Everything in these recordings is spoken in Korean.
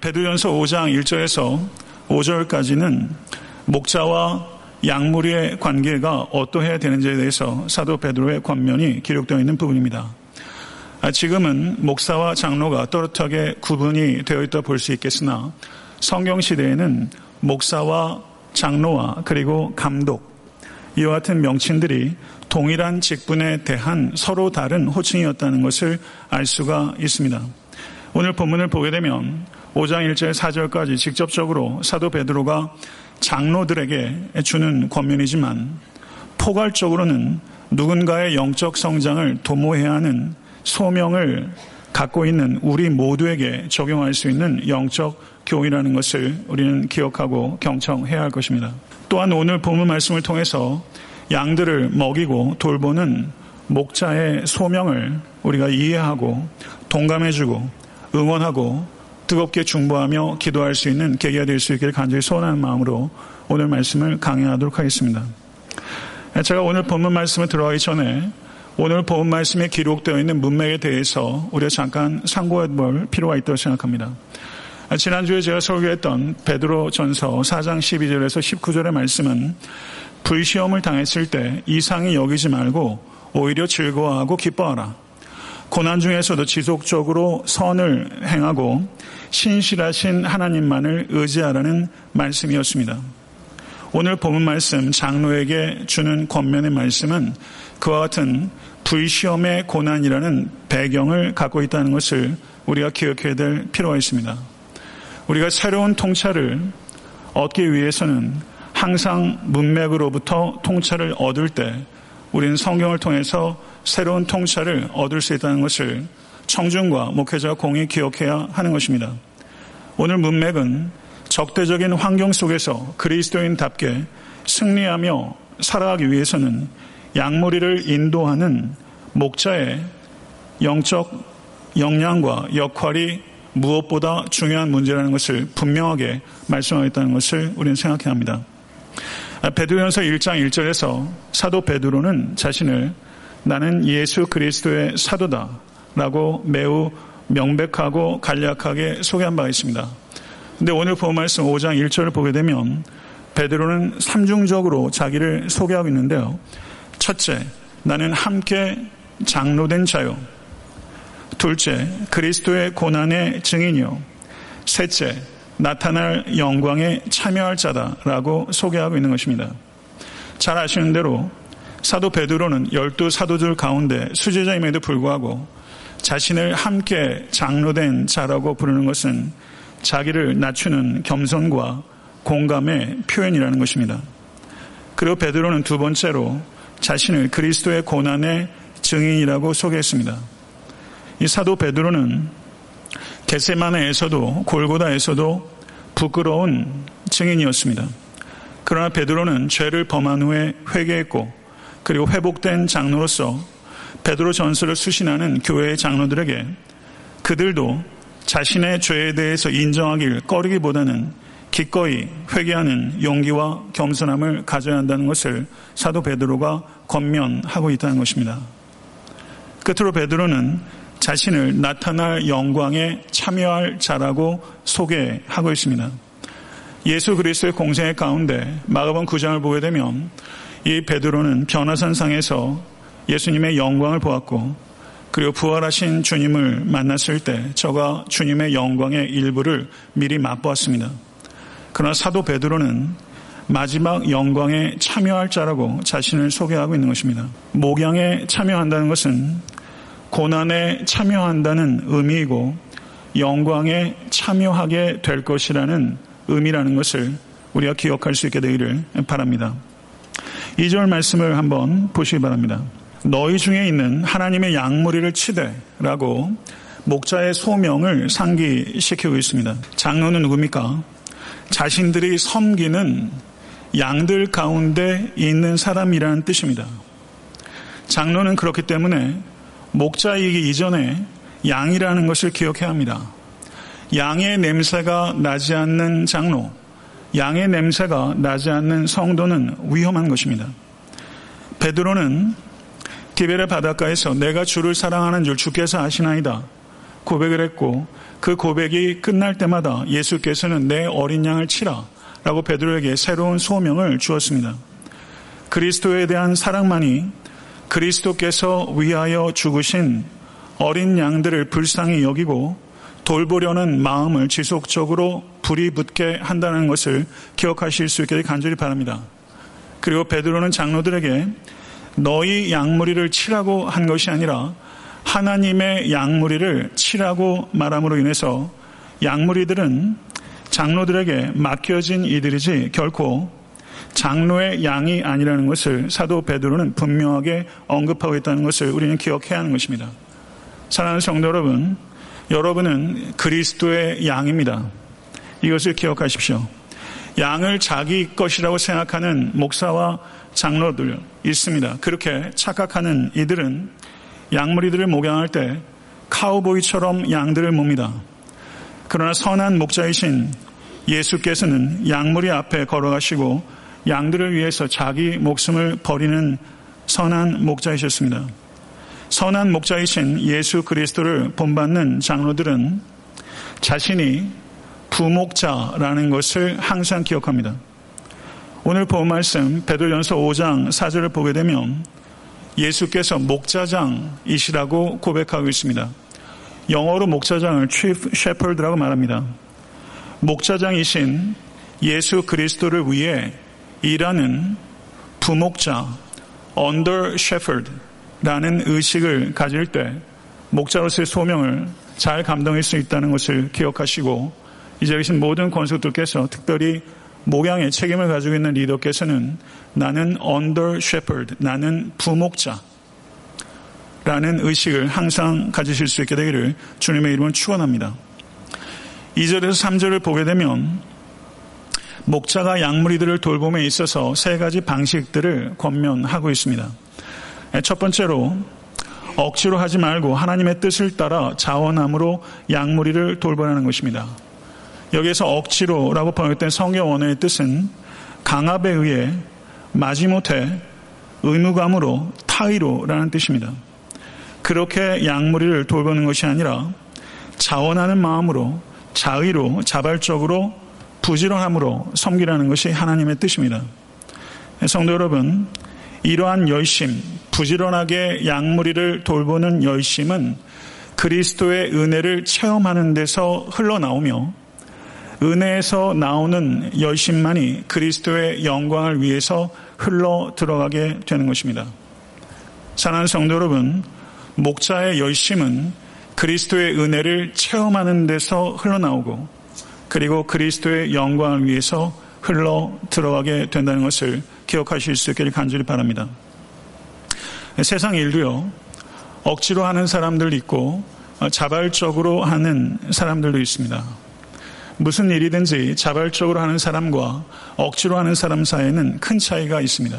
베드연서 5장 1절에서 5절까지는 목자와 양무리의 관계가 어떠해야 되는지에 대해서 사도 베드로의 권면이 기록되어 있는 부분입니다. 지금은 목사와 장로가 또렷하게 구분이 되어 있다 볼 수 있겠으나 성경 시대에는 목사와 장로와 그리고 감독 이와 같은 명칭들이 동일한 직분에 대한 서로 다른 호칭이었다는 것을 알 수가 있습니다. 오늘 본문을 보게 되면 5장 1절 4절까지 직접적으로 사도 베드로가 장로들에게 주는 권면이지만 포괄적으로는 누군가의 영적 성장을 도모해야 하는 소명을 갖고 있는 우리 모두에게 적용할 수 있는 영적 교훈이라는 것을 우리는 기억하고 경청해야 할 것입니다. 또한 오늘 본문 말씀을 통해서 양들을 먹이고 돌보는 목자의 소명을 우리가 이해하고 동감해주고 응원하고 뜨겁게 중보하며 기도할 수 있는 계기가 될 수 있기를 간절히 소원하는 마음으로 오늘 말씀을 강의하도록 하겠습니다. 제가 오늘 본문 말씀을 들어가기 전에 오늘 본 말씀에 기록되어 있는 문맥에 대해서 우리가 잠깐 상고해 볼 필요가 있다고 생각합니다. 지난주에 제가 설교했던 베드로 전서 4장 12절에서 19절의 말씀은 불시험을 당했을 때 이상히 여기지 말고 오히려 즐거워하고 기뻐하라. 고난 중에서도 지속적으로 선을 행하고 신실하신 하나님만을 의지하라는 말씀이었습니다. 오늘 본문 말씀 장로에게 주는 권면의 말씀은 그와 같은 불시험의 고난이라는 배경을 갖고 있다는 것을 우리가 기억해야 될 필요가 있습니다. 우리가 새로운 통찰을 얻기 위해서는 항상 문맥으로부터 통찰을 얻을 때 우리는 성경을 통해서 새로운 통찰을 얻을 수 있다는 것을 청중과 목회자 공이 기억해야 하는 것입니다. 오늘 문맥은 적대적인 환경 속에서 그리스도인답게 승리하며 살아가기 위해서는 양머리를 인도하는 목자의 영적 역량과 역할이 무엇보다 중요한 문제라는 것을 분명하게 말씀하겠다는 것을 우리는 생각해야 합니다. 베드로전서 1장 1절에서 사도 베드로는 자신을 나는 예수 그리스도의 사도다 라고 매우 명백하고 간략하게 소개한 바가 있습니다. 근데 오늘 본 말씀 5장 1절을 보게 되면 베드로는 삼중적으로 자기를 소개하고 있는데요. 첫째, 나는 함께 장로된 자요. 둘째, 그리스도의 고난의 증인이요. 셋째, 나타날 영광에 참여할 자다라고 소개하고 있는 것입니다. 잘 아시는 대로 사도 베드로는 열두 사도들 가운데 수제자임에도 불구하고 자신을 함께 장로된 자라고 부르는 것은 자기를 낮추는 겸손과 공감의 표현이라는 것입니다. 그리고 베드로는 두 번째로 자신을 그리스도의 고난의 증인이라고 소개했습니다. 이 사도 베드로는 게세마네에서도 골고다에서도 부끄러운 증인이었습니다. 그러나 베드로는 죄를 범한 후에 회개했고 그리고 회복된 장로로서 베드로 전설을 수신하는 교회의 장로들에게 그들도 자신의 죄에 대해서 인정하길 꺼리기보다는 기꺼이 회개하는 용기와 겸손함을 가져야 한다는 것을 사도 베드로가 권면하고 있다는 것입니다. 끝으로 베드로는 자신을 나타날 영광에 참여할 자라고 소개하고 있습니다. 예수 그리스도의 공생의 가운데 마가본 9장을 보게 되면 이 베드로는 변화산상에서 예수님의 영광을 보았고 그리고 부활하신 주님을 만났을 때 저가 주님의 영광의 일부를 미리 맛보았습니다. 그러나 사도 베드로는 마지막 영광에 참여할 자라고 자신을 소개하고 있는 것입니다. 목양에 참여한다는 것은 고난에 참여한다는 의미이고 영광에 참여하게 될 것이라는 의미라는 것을 우리가 기억할 수 있게 되기를 바랍니다. 2절 말씀을 한번 보시기 바랍니다. 너희 중에 있는 하나님의 양머리를 치되라고 목자의 소명을 상기시키고 있습니다. 장로는 누굽니까? 자신들이 섬기는 양들 가운데 있는 사람이라는 뜻입니다. 장로는 그렇기 때문에 목자이기 이전에 양이라는 것을 기억해야 합니다. 양의 냄새가 나지 않는 장로, 양의 냄새가 나지 않는 성도는 위험한 것입니다. 베드로는 디베레 바닷가에서 내가 주를 사랑하는 줄 주께서 아시나이다 고백을 했고 그 고백이 끝날 때마다 예수께서는 내 어린 양을 치라 라고 베드로에게 새로운 소명을 주었습니다. 그리스도에 대한 사랑만이 그리스도께서 위하여 죽으신 어린 양들을 불쌍히 여기고 돌보려는 마음을 지속적으로 불이 붙게 한다는 것을 기억하실 수 있게 간절히 바랍니다. 그리고 베드로는 장로들에게 너희 양무리를 치라고 한 것이 아니라 하나님의 양무리를 치라고 말함으로 인해서 양무리들은 장로들에게 맡겨진 이들이지 결코 장로의 양이 아니라는 것을 사도 베드로는 분명하게 언급하고 있다는 것을 우리는 기억해야 하는 것입니다. 사랑하는 성도 여러분, 여러분은 그리스도의 양입니다. 이것을 기억하십시오. 양을 자기 것이라고 생각하는 목사와 장로들 있습니다. 그렇게 착각하는 이들은 양머리들을 목양할 때 카우보이처럼 양들을 몹니다. 그러나 선한 목자이신 예수께서는 양머리 앞에 걸어가시고 양들을 위해서 자기 목숨을 버리는 선한 목자이셨습니다. 선한 목자이신 예수 그리스도를 본받는 장로들은 자신이 부목자라는 것을 항상 기억합니다. 오늘 본 말씀 베드로전서 5장 4절을 보게 되면 예수께서 목자장이시라고 고백하고 있습니다. 영어로 목자장을 chief shepherd라고 말합니다. 목자장이신 예수 그리스도를 위해 일하는 부목자 under shepherd라는 의식을 가질 때 목자로서의 소명을 잘 감당할 수 있다는 것을 기억하시고 이제 계신 모든 권속들께서 특별히 목양의 책임을 가지고 있는 리더께서는 나는 under shepherd, 나는 부목자, 라는 의식을 항상 가지실 수 있게 되기를 주님의 이름을 축원합니다. 2절에서 3절을 보게 되면 목자가 양무리들을 돌봄에 있어서 세 가지 방식들을 권면하고 있습니다. 첫 번째로 억지로 하지 말고 하나님의 뜻을 따라 자원함으로 양무리를 돌보라는 것입니다. 여기에서 억지로라고 번역된 성경 원어의 뜻은 강압에 의해 마지못해 의무감으로 타의로라는 뜻입니다. 그렇게 양무리를 돌보는 것이 아니라 자원하는 마음으로 자의로 자발적으로 부지런함으로 섬기라는 것이 하나님의 뜻입니다. 성도 여러분, 이러한 열심, 부지런하게 양무리를 돌보는 열심은 그리스도의 은혜를 체험하는 데서 흘러나오며 은혜에서 나오는 열심만이 그리스도의 영광을 위해서 흘러 들어가게 되는 것입니다. 사랑하는 성도 여러분, 목자의 열심은 그리스도의 은혜를 체험하는 데서 흘러나오고 그리고 그리스도의 영광을 위해서 흘러 들어가게 된다는 것을 기억하실 수 있기를 간절히 바랍니다. 세상 일도요, 억지로 하는 사람들 있고 자발적으로 하는 사람들도 있습니다. 무슨 일이든지 자발적으로 하는 사람과 억지로 하는 사람 사이에는 큰 차이가 있습니다.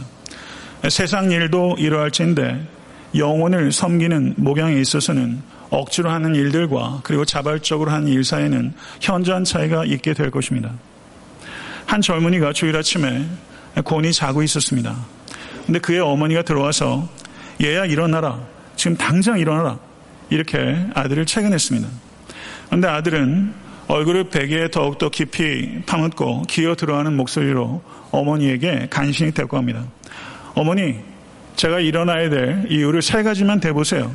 세상 일도 이러할진데 영혼을 섬기는 목양에 있어서는 억지로 하는 일들과 그리고 자발적으로 하는 일 사이에는 현저한 차이가 있게 될 것입니다. 한 젊은이가 주일 아침에 곤히 자고 있었습니다. 근데 그의 어머니가 들어와서 얘야 일어나라. 지금 당장 일어나라. 이렇게 아들을 채근했습니다. 그런데 아들은 얼굴을 베개에 더욱더 깊이 파묻고 기어 들어가는 목소리로 어머니에게 간신히 대꾸합니다. 어머니, 제가 일어나야 될 이유를 세 가지만 대보세요.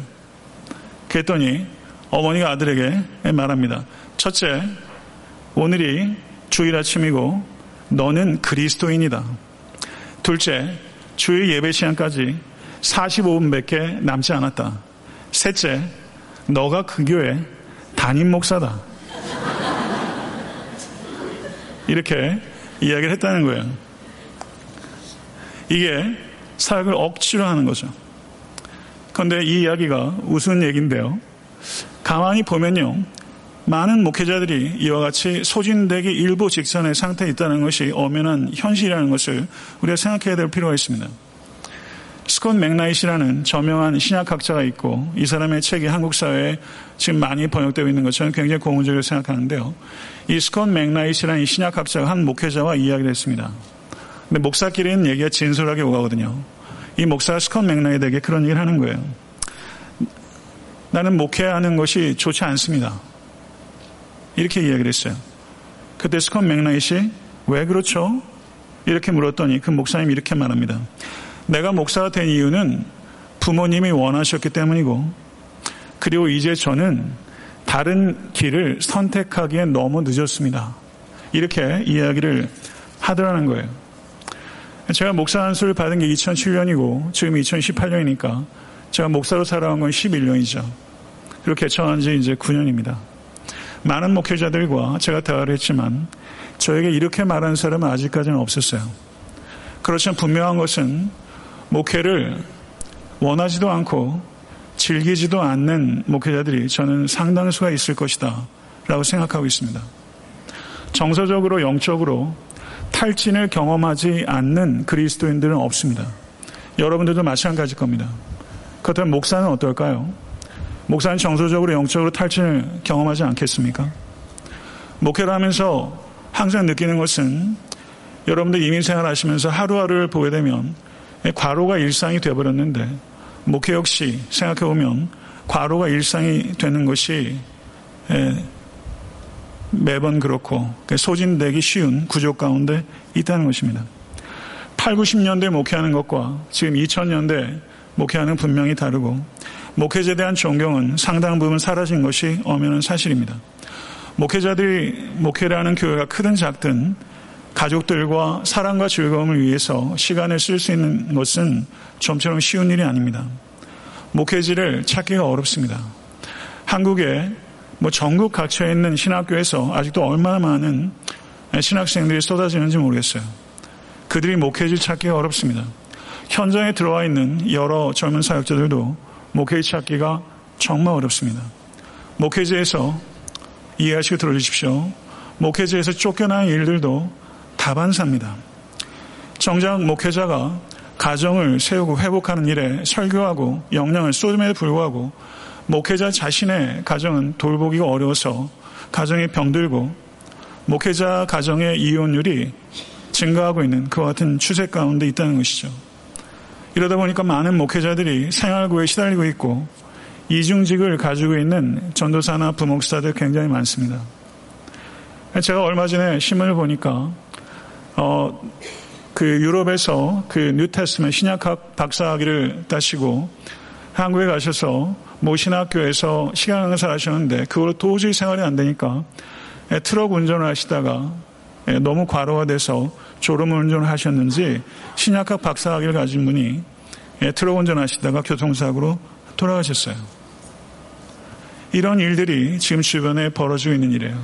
그랬더니 어머니가 아들에게 말합니다. 첫째, 오늘이 주일 아침이고 너는 그리스도인이다. 둘째, 주일 예배 시간까지 45분밖에 남지 않았다. 셋째, 너가 그 교회 담임 목사다. 이렇게 이야기를 했다는 거예요. 이게 사역을 억지로 하는 거죠. 그런데 이 이야기가 우스운 얘기인데요. 가만히 보면요. 많은 목회자들이 이와 같이 소진되기 일부 직전의 상태에 있다는 것이 엄연한 현실이라는 것을 우리가 생각해야 될 필요가 있습니다. 스캇 맥나이트라는 저명한 신약학자가 있고 이 사람의 책이 한국 사회에 지금 많이 번역되고 있는 것처럼 굉장히 고무적으로 생각하는데요. 이 스캇 맥나이트라는 신약학자가 한 목회자와 이야기를 했습니다. 근데 목사끼리는 얘기가 진솔하게 오가거든요. 이 목사가 스캇 맥나이트에게 그런 얘기를 하는 거예요. 나는 목회하는 것이 좋지 않습니다. 이렇게 이야기를 했어요. 그때 스캇 맥나이트 왜 그렇죠? 이렇게 물었더니 그 목사님이 이렇게 말합니다. 내가 목사가 된 이유는 부모님이 원하셨기 때문이고 그리고 이제 저는 다른 길을 선택하기엔 너무 늦었습니다. 이렇게 이야기를 하더라는 거예요. 제가 목사 한수를 받은 게 2007년이고 지금 2018년이니까 제가 목사로 살아온 건 11년이죠. 그리고 개천한 지 이제 9년입니다. 많은 목회자들과 제가 대화를 했지만 저에게 이렇게 말하는 사람은 아직까지는 없었어요. 그렇지만 분명한 것은 목회를 원하지도 않고 즐기지도 않는 목회자들이 저는 상당수가 있을 것이다 라고 생각하고 있습니다. 정서적으로 영적으로 탈진을 경험하지 않는 그리스도인들은 없습니다. 여러분들도 마찬가지일 겁니다. 그렇다면 목사는 어떨까요? 목사는 정서적으로 영적으로 탈진을 경험하지 않겠습니까? 목회를 하면서 항상 느끼는 것은 여러분들 이민생활 하시면서 하루하루를 보게 되면 과로가 일상이 되어버렸는데 목회 역시 생각해보면 과로가 일상이 되는 것이 매번 그렇고 소진되기 쉬운 구조 가운데 있다는 것입니다. 8, 90년대 목회하는 것과 지금 2000년대 목회하는 분명히 다르고 목회자에 대한 존경은 상당 부분 사라진 것이 엄연한 사실입니다. 목회자들이 목회를 하는 교회가 크든 작든 가족들과 사랑과 즐거움을 위해서 시간을 쓸 수 있는 것은 좀처럼 쉬운 일이 아닙니다. 목회지를 찾기가 어렵습니다. 한국에 뭐 전국 각처에 있는 신학교에서 아직도 얼마나 많은 신학생들이 쏟아지는지 모르겠어요. 그들이 목회지 찾기가 어렵습니다. 현장에 들어와 있는 여러 젊은 사역자들도 목회지 찾기가 정말 어렵습니다. 목회지에서 이해하시고 들어주십시오. 목회지에서 쫓겨난 일들도 다반사입니다. 정작 목회자가 가정을 세우고 회복하는 일에 설교하고 역량을 쏟음에도 불구하고 목회자 자신의 가정은 돌보기가 어려워서 가정이 병들고 목회자 가정의 이혼율이 증가하고 있는 그와 같은 추세 가운데 있다는 것이죠. 이러다 보니까 많은 목회자들이 생활고에 시달리고 있고 이중직을 가지고 있는 전도사나 부목사들 굉장히 많습니다. 제가 얼마 전에 신문을 보니까 어, 그 유럽에서 그 뉴테스면 신약학 박사학위를 따시고 한국에 가셔서 모 신학교에서 시간 강사를 하셨는데 그걸로 도저히 생활이 안 되니까 트럭 운전을 하시다가 너무 과로화돼서 졸음 운전을 하셨는지 신약학 박사학위를 가진 분이 트럭 운전하시다가 교통사고로 돌아가셨어요. 이런 일들이 지금 주변에 벌어지고 있는 일이에요.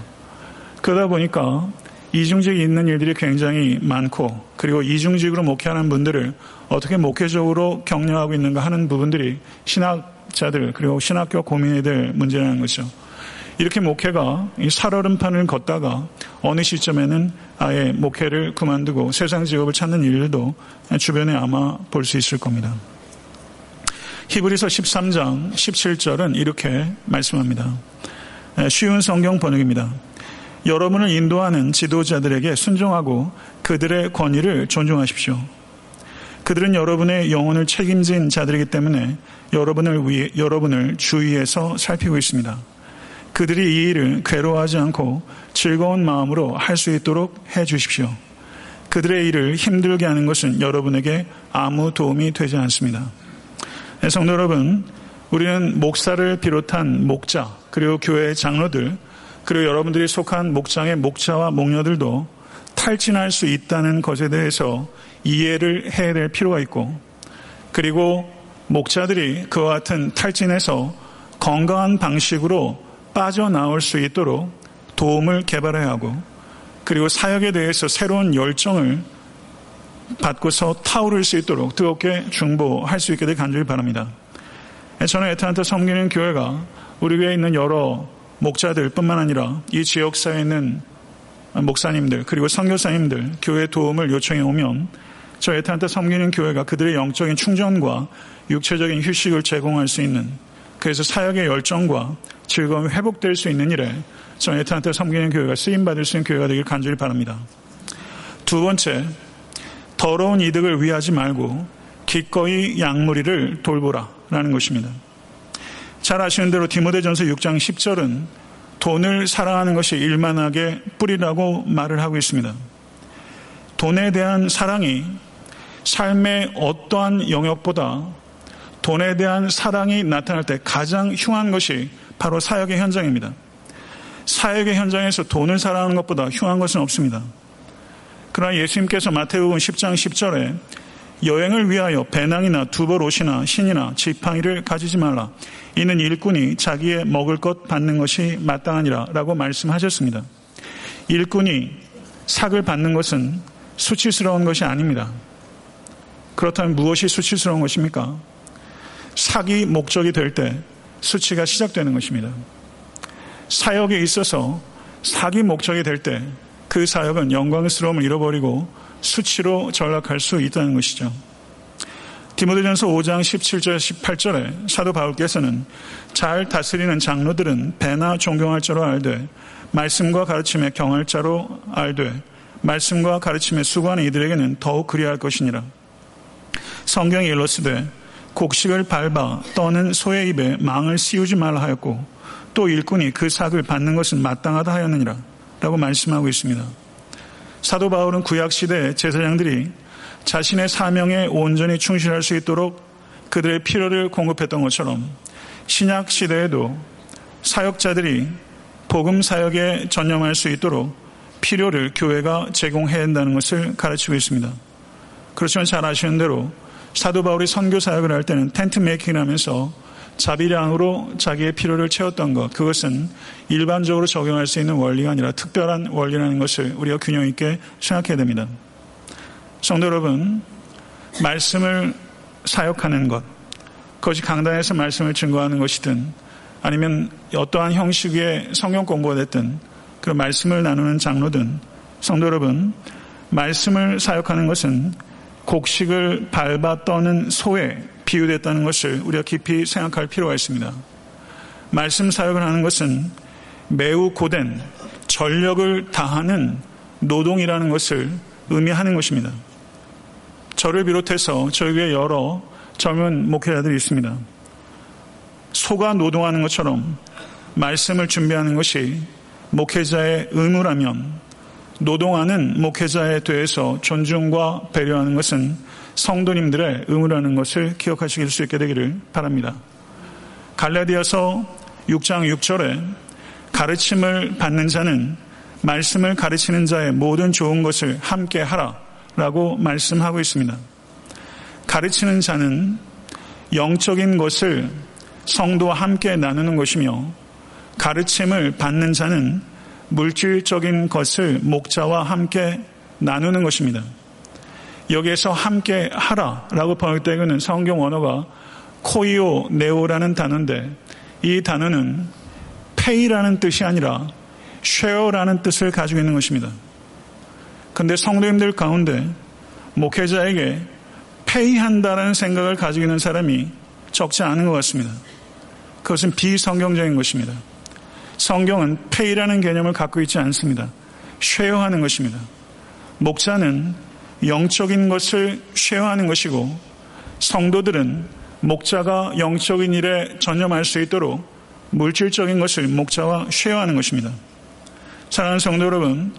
그러다 보니까 이중직이 있는 일들이 굉장히 많고 그리고 이중직으로 목회하는 분들을 어떻게 목회적으로 격려하고 있는가 하는 부분들이 신학자들 그리고 신학교 고민해야 될 문제라는 거죠. 이렇게 목회가 살얼음판을 걷다가 어느 시점에는 아예 목회를 그만두고 세상 직업을 찾는 일들도 주변에 아마 볼 수 있을 겁니다. 히브리서 13장 17절은 이렇게 말씀합니다. 쉬운 성경 번역입니다. 여러분을 인도하는 지도자들에게 순종하고 그들의 권위를 존중하십시오. 그들은 여러분의 영혼을 책임진 자들이기 때문에 여러분을 위해, 여러분을 주위에서 살피고 있습니다. 그들이 이 일을 괴로워하지 않고 즐거운 마음으로 할 수 있도록 해 주십시오. 그들의 일을 힘들게 하는 것은 여러분에게 아무 도움이 되지 않습니다. 네, 성도 여러분, 우리는 목사를 비롯한 목자, 그리고 교회 장로들, 그리고 여러분들이 속한 목장의 목자와 목녀들도 탈진할 수 있다는 것에 대해서 이해를 해야 될 필요가 있고 그리고 목자들이 그와 같은 탈진에서 건강한 방식으로 빠져나올 수 있도록 도움을 개발해야 하고 그리고 사역에 대해서 새로운 열정을 받고서 타오를 수 있도록 뜨겁게 중보할 수 있게 될 간절히 바랍니다. 저는 에탄한테 섬기는 교회가 우리 교회에 있는 여러 목자들뿐만 아니라 이 지역사에 있는 목사님들 그리고 선교사님들 교회 도움을 요청해 오면 저 에탄한테 섬기는 교회가 그들의 영적인 충전과 육체적인 휴식을 제공할 수 있는 그래서 사역의 열정과 즐거움이 회복될 수 있는 일에 저 에탄한테 섬기는 교회가 쓰임 받을 수 있는 교회가 되길 간절히 바랍니다. 두 번째, 더러운 이득을 위하지 말고 기꺼이 양무리를 돌보라 라는 것입니다. 잘 아시는 대로 디모데전서 6장 10절은 돈을 사랑하는 것이 일만하게 뿌리라고 말을 하고 있습니다. 돈에 대한 사랑이 삶의 어떠한 영역보다 돈에 대한 사랑이 나타날 때 가장 흉한 것이 바로 사역의 현장입니다. 사역의 현장에서 돈을 사랑하는 것보다 흉한 것은 없습니다. 그러나 예수님께서 마태복음 10장 10절에 여행을 위하여 배낭이나 두벌 옷이나 신이나 지팡이를 가지지 말라. 이는 일꾼이 자기의 먹을 것 받는 것이 마땅하니라 라고 말씀하셨습니다. 일꾼이 삭을 받는 것은 수치스러운 것이 아닙니다. 그렇다면 무엇이 수치스러운 것입니까? 삭이 목적이 될 때 수치가 시작되는 것입니다. 사역에 있어서 삭이 목적이 될 때 그 사역은 영광스러움을 잃어버리고 수치로 전락할 수 있다는 것이죠. 디모데전서 5장 17절 18절에 사도 바울께서는 잘 다스리는 장로들은 배나 존경할 자로 알되 말씀과 가르침에 경할 자로 알되 말씀과 가르침에 수고하는 이들에게는 더욱 그리할 것이니라. 성경에 일렀으되 곡식을 밟아 떠는 소의 입에 망을 씌우지 말라 하였고 또 일꾼이 그 삭을 받는 것은 마땅하다 하였느니라 라고 말씀하고 있습니다. 사도 바울은 구약 시대 제사장들이 자신의 사명에 온전히 충실할 수 있도록 그들의 필요를 공급했던 것처럼 신약 시대에도 사역자들이 복음 사역에 전념할 수 있도록 필요를 교회가 제공해야 한다는 것을 가르치고 있습니다. 그렇지만 잘 아시는 대로 사도 바울이 선교 사역을 할 때는 텐트 메이킹을 하면서 자비량으로 자기의 필요를 채웠던 것, 그것은 일반적으로 적용할 수 있는 원리가 아니라 특별한 원리라는 것을 우리가 균형 있게 생각해야 됩니다. 성도 여러분, 말씀을 사역하는 것, 그것이 강단에서 말씀을 증거하는 것이든 아니면 어떠한 형식의 성경 공부가 됐든 그런 말씀을 나누는 장로든 성도 여러분, 말씀을 사역하는 것은 곡식을 밟아 떠는 소에 비유됐다는 것을 우리가 깊이 생각할 필요가 있습니다. 말씀 사역을 하는 것은 매우 고된 전력을 다하는 노동이라는 것을 의미하는 것입니다. 저를 비롯해서 저희 교회 여러 젊은 목회자들이 있습니다. 소가 노동하는 것처럼 말씀을 준비하는 것이 목회자의 의무라면 노동하는 목회자에 대해서 존중과 배려하는 것은 성도님들의 의무라는 것을 기억하실 수 있게 되기를 바랍니다. 갈라디아서 6장 6절에 가르침을 받는 자는 말씀을 가르치는 자의 모든 좋은 것을 함께 하라 라고 말씀하고 있습니다. 가르치는 자는 영적인 것을 성도와 함께 나누는 것이며 가르침을 받는 자는 물질적인 것을 목자와 함께 나누는 것입니다. 여기에서 함께 하라라고 번역되고는 성경 원어가 κοινωνέω라는 단어인데 이 단어는 pay라는 뜻이 아니라 share라는 뜻을 가지고 있는 것입니다. 근데 성도님들 가운데 목회자에게 pay한다라는 생각을 가지고 있는 사람이 적지 않은 것 같습니다. 그것은 비성경적인 것입니다. 성경은 pay라는 개념을 갖고 있지 않습니다. share하는 것입니다. 목자는 영적인 것을 쉐어하는 것이고 성도들은 목자가 영적인 일에 전념할 수 있도록 물질적인 것을 목자와 쉐어하는 것입니다. 사랑하는 성도 여러분,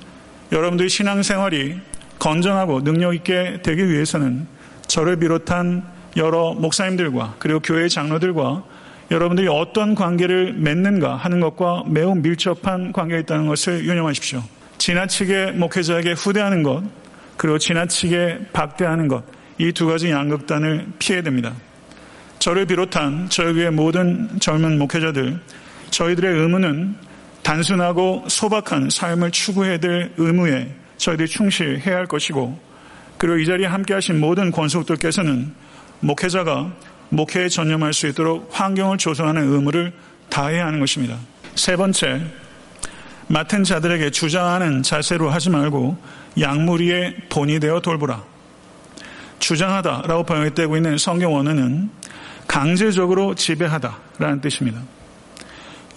여러분들의 신앙생활이 건전하고 능력 있게 되기 위해서는 저를 비롯한 여러 목사님들과 그리고 교회 장로들과 여러분들이 어떤 관계를 맺는가 하는 것과 매우 밀접한 관계가 있다는 것을 유념하십시오. 지나치게 목회자에게 후대하는 것, 그리고 지나치게 박대하는 것, 이 두 가지 양극단을 피해야 됩니다. 저를 비롯한 저희 교회 모든 젊은 목회자들, 저희들의 의무는 단순하고 소박한 삶을 추구해야 될 의무에 저희들이 충실해야 할 것이고, 그리고 이 자리에 함께 하신 모든 권속들께서는 목회자가 목회에 전념할 수 있도록 환경을 조성하는 의무를 다해야 하는 것입니다. 세 번째, 맡은 자들에게 주장하는 자세로 하지 말고 양무리의 본이 되어 돌보라. 주장하다라고 번역되고 있는 성경 원어는 강제적으로 지배하다라는 뜻입니다.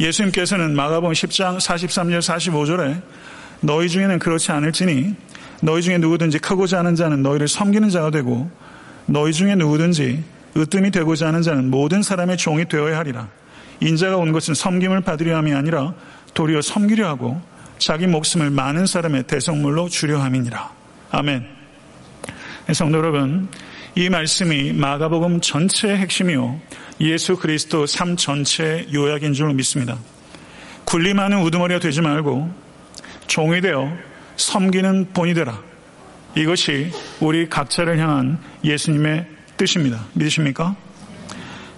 예수님께서는 마가복음 10장 43절 45절에 너희 중에는 그렇지 않을지니 너희 중에 누구든지 크고자 하는 자는 너희를 섬기는 자가 되고 너희 중에 누구든지 으뜸이 되고자 하는 자는 모든 사람의 종이 되어야 하리라. 인자가 온 것은 섬김을 받으려 함이 아니라 도리어 섬기려 하고 자기 목숨을 많은 사람의 대성물로 주려 함이니라. 아멘. 성도 여러분, 이 말씀이 마가복음 전체의 핵심이요. 예수 그리스도 삶 전체의 요약인 줄 믿습니다. 군림하는 우두머리가 되지 말고 종이 되어 섬기는 본이 되라. 이것이 우리 각자를 향한 예수님의 뜻입니다. 믿으십니까?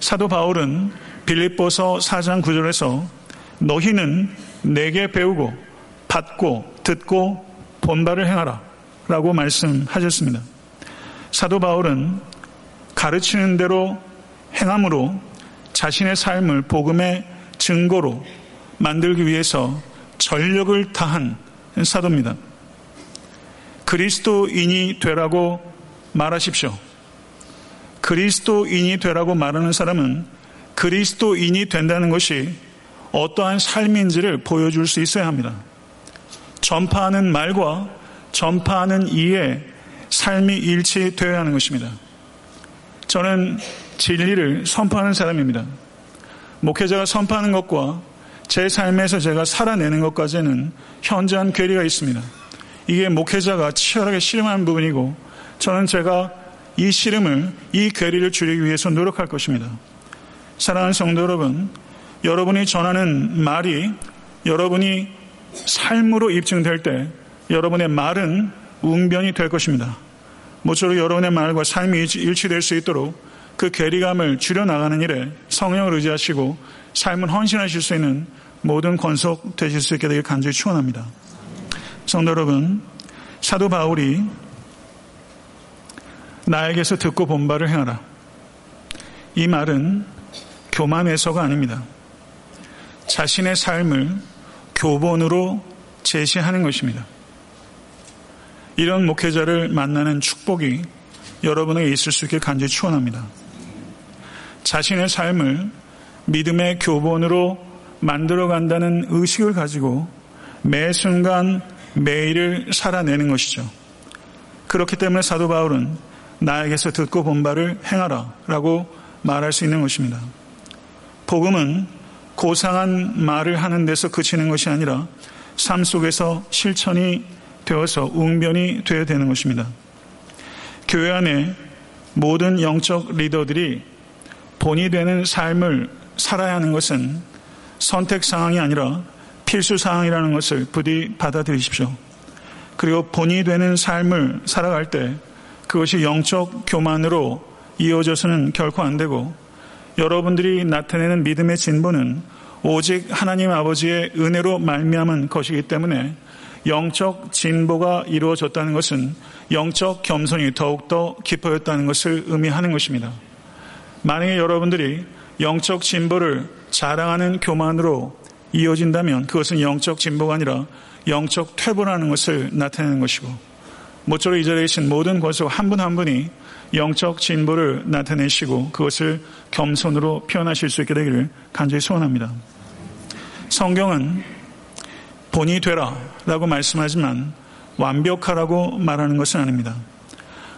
사도 바울은 빌립보서 4장 9절에서 너희는 내게 배우고 받고 듣고 본바를 행하라 라고 말씀하셨습니다. 사도 바울은 가르치는 대로 행함으로 자신의 삶을 복음의 증거로 만들기 위해서 전력을 다한 사도입니다. 그리스도인이 되라고 말하십시오. 그리스도인이 되라고 말하는 사람은 그리스도인이 된다는 것이 어떠한 삶인지를 보여줄 수 있어야 합니다. 전파하는 말과 전파하는 이의 삶이 일치되어야 하는 것입니다. 저는 진리를 선포하는 사람입니다. 목회자가 선포하는 것과 제 삶에서 제가 살아내는 것까지는 현저한 괴리가 있습니다. 이게 목회자가 치열하게 씨름하는 부분이고 저는 제가 이 씨름을, 이 괴리를 줄이기 위해서 노력할 것입니다. 사랑하는 성도 여러분, 여러분이 전하는 말이 여러분이 삶으로 입증될 때 여러분의 말은 웅변이 될 것입니다. 모쪼록 여러분의 말과 삶이 일치될 수 있도록 그 괴리감을 줄여나가는 일에 성령을 의지하시고 삶을 헌신하실 수 있는 모든 권속 되실 수 있게 되길 간절히 축원합니다. 성도 여러분, 사도 바울이 나에게서 듣고 본 바를 행하라. 이 말은 교만해서가 아닙니다. 자신의 삶을 교본으로 제시하는 것입니다. 이런 목회자를 만나는 축복이 여러분에게 있을 수 있게 간절히 축원합니다. 자신의 삶을 믿음의 교본으로 만들어 간다는 의식을 가지고 매 순간 매일을 살아내는 것이죠. 그렇기 때문에 사도 바울은 나에게서 듣고 본 바를 행하라 라고 말할 수 있는 것입니다. 복음은 고상한 말을 하는 데서 그치는 것이 아니라 삶 속에서 실천이 되어서 웅변이 되어야 되는 것입니다. 교회 안에 모든 영적 리더들이 본이 되는 삶을 살아야 하는 것은 선택 상황이 아니라 필수 상황이라는 것을 부디 받아들이십시오. 그리고 본이 되는 삶을 살아갈 때 그것이 영적 교만으로 이어져서는 결코 안 되고 여러분들이 나타내는 믿음의 진보는 오직 하나님 아버지의 은혜로 말미암은 것이기 때문에 영적 진보가 이루어졌다는 것은 영적 겸손이 더욱더 깊어졌다는 것을 의미하는 것입니다. 만약에 여러분들이 영적 진보를 자랑하는 교만으로 이어진다면 그것은 영적 진보가 아니라 영적 퇴보라는 것을 나타내는 것이고 모쪼록 이 자리에 계신 모든 권속 한분한 분이 영적 진보를 나타내시고 그것을 겸손으로 표현하실 수 있게 되기를 간절히 소원합니다. 성경은 본이 되라 라고 말씀하지만 완벽하라고 말하는 것은 아닙니다.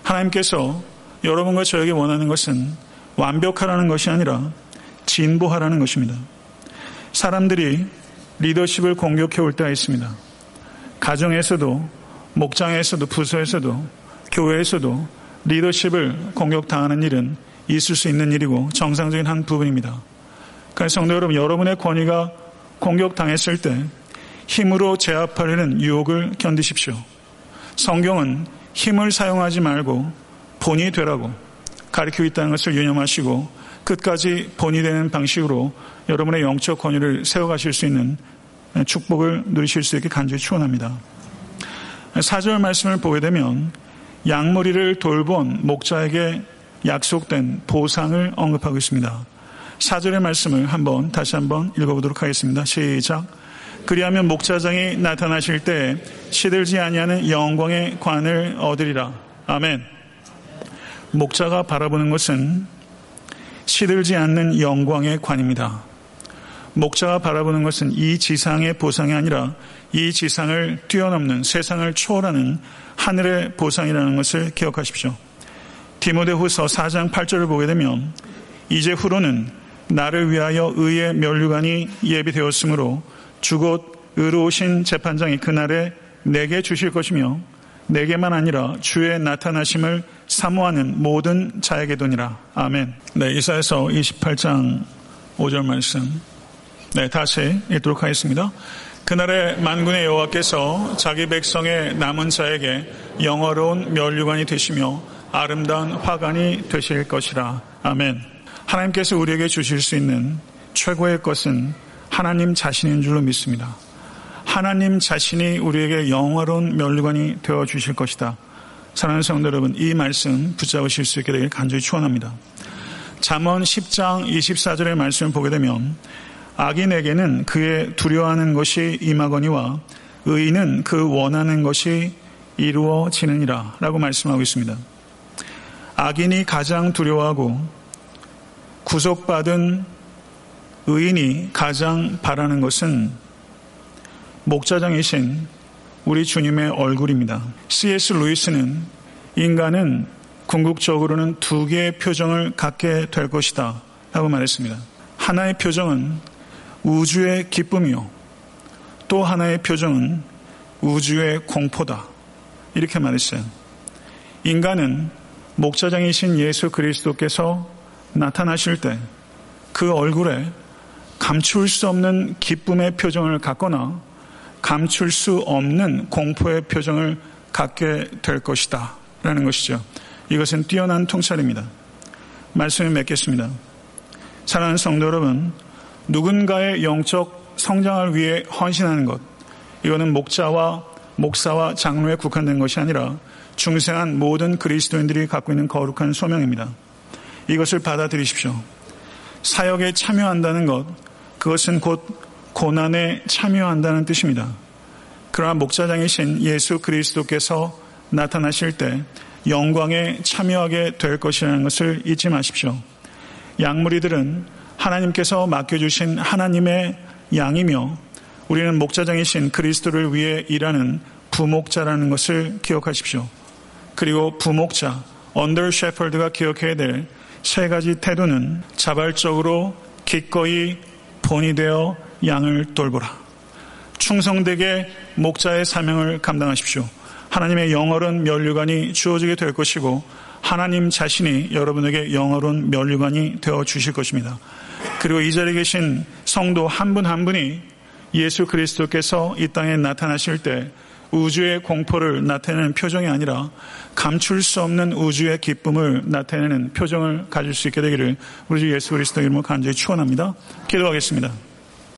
하나님께서 여러분과 저에게 원하는 것은 완벽하라는 것이 아니라 진보하라는 것입니다. 사람들이 리더십을 공격해 올 때가 있습니다. 가정에서도, 목장에서도, 부서에서도, 교회에서도 리더십을 공격당하는 일은 있을 수 있는 일이고 정상적인 한 부분입니다. 그래서 성도 여러분, 여러분의 권위가 공격당했을 때 힘으로 제압하려는 유혹을 견디십시오. 성경은 힘을 사용하지 말고 본이 되라고 가르치고 있다는 것을 유념하시고 끝까지 본이 되는 방식으로 여러분의 영적 권위를 세워가실 수 있는 축복을 누리실 수 있게 간절히 축원합니다. 사절 말씀을 보게 되면 양머리를 돌본 목자에게 약속된 보상을 언급하고 있습니다. 사절의 말씀을 한번 다시 한번 읽어보도록 하겠습니다. 시작. 그리하면 목자장이 나타나실 때 시들지 아니하는 영광의 관을 얻으리라. 아멘. 목자가 바라보는 것은 시들지 않는 영광의 관입니다. 목자가 바라보는 것은 이 지상의 보상이 아니라 이 지상을 뛰어넘는 세상을 초월하는 하늘의 보상이라는 것을 기억하십시오. 디모데후서 4장 8절을 보게 되면 이제 후로는 나를 위하여 의의 면류관이 예비되었으므로 주곧 의로우신 재판장이 그날에 내게 주실 것이며 내게만 아니라 주의 나타나심을 사모하는 모든 자에게 도니라. 아멘. 네, 이사에서 28장 5절 말씀. 네, 다시 읽도록 하겠습니다. 그날에 만군의 여호와께서 자기 백성의 남은 자에게 영어로운 멸류관이 되시며 아름다운 화관이 되실 것이라. 아멘. 하나님께서 우리에게 주실 수 있는 최고의 것은 하나님 자신인 줄로 믿습니다. 하나님 자신이 우리에게 영화로운 멸류관이 되어 주실 것이다. 사랑하는 성도 여러분, 이 말씀 붙잡으실 수 있게 되길 간절히 축원합니다. 잠언 10장 24절의 말씀을 보게 되면 악인에게는 그의 두려워하는 것이 임하거니와 의인은 그 원하는 것이 이루어지느니라 라고 말씀하고 있습니다. 악인이 가장 두려워하고 구속받은 의인이 가장 바라는 것은 목자장이신 우리 주님의 얼굴입니다. C.S. 루이스는 인간은 궁극적으로는 두 개의 표정을 갖게 될 것이다 라고 말했습니다. 하나의 표정은 우주의 기쁨이요. 또 하나의 표정은 우주의 공포다. 이렇게 말했어요. 인간은 목자장이신 예수 그리스도께서 나타나실 때 그 얼굴에 감출 수 없는 기쁨의 표정을 갖거나 감출 수 없는 공포의 표정을 갖게 될 것이다. 라는 것이죠. 이것은 뛰어난 통찰입니다. 말씀을 맺겠습니다. 사랑하는 성도 여러분, 누군가의 영적 성장을 위해 헌신하는 것, 이거는 목자와 목사와 장로에 국한된 것이 아니라 중생한 모든 그리스도인들이 갖고 있는 거룩한 소명입니다. 이것을 받아들이십시오. 사역에 참여한다는 것, 그것은 곧 고난에 참여한다는 뜻입니다. 그러나 목자장이신 예수 그리스도께서 나타나실 때 영광에 참여하게 될 것이라는 것을 잊지 마십시오. 양무리들은 하나님께서 맡겨주신 하나님의 양이며 우리는 목자장이신 그리스도를 위해 일하는 부목자라는 것을 기억하십시오. 그리고 부목자, 언더 셰퍼드가 기억해야 될 세 가지 태도는 자발적으로 기꺼이 본이 되어 양을 돌보라. 충성되게 목자의 사명을 감당하십시오. 하나님의 영어로운 면류관이 주어지게 될 것이고 하나님 자신이 여러분에게 영어로운 면류관이 되어 주실 것입니다. 그리고 이 자리에 계신 성도 한 분한 한 분이 예수 그리스도께서 이 땅에 나타나실 때 우주의 공포를 나타내는 표정이 아니라 감출 수 없는 우주의 기쁨을 나타내는 표정을 가질 수 있게 되기를 우리 주 예수 그리스도 이름으로 간절히 축원합니다. 기도하겠습니다.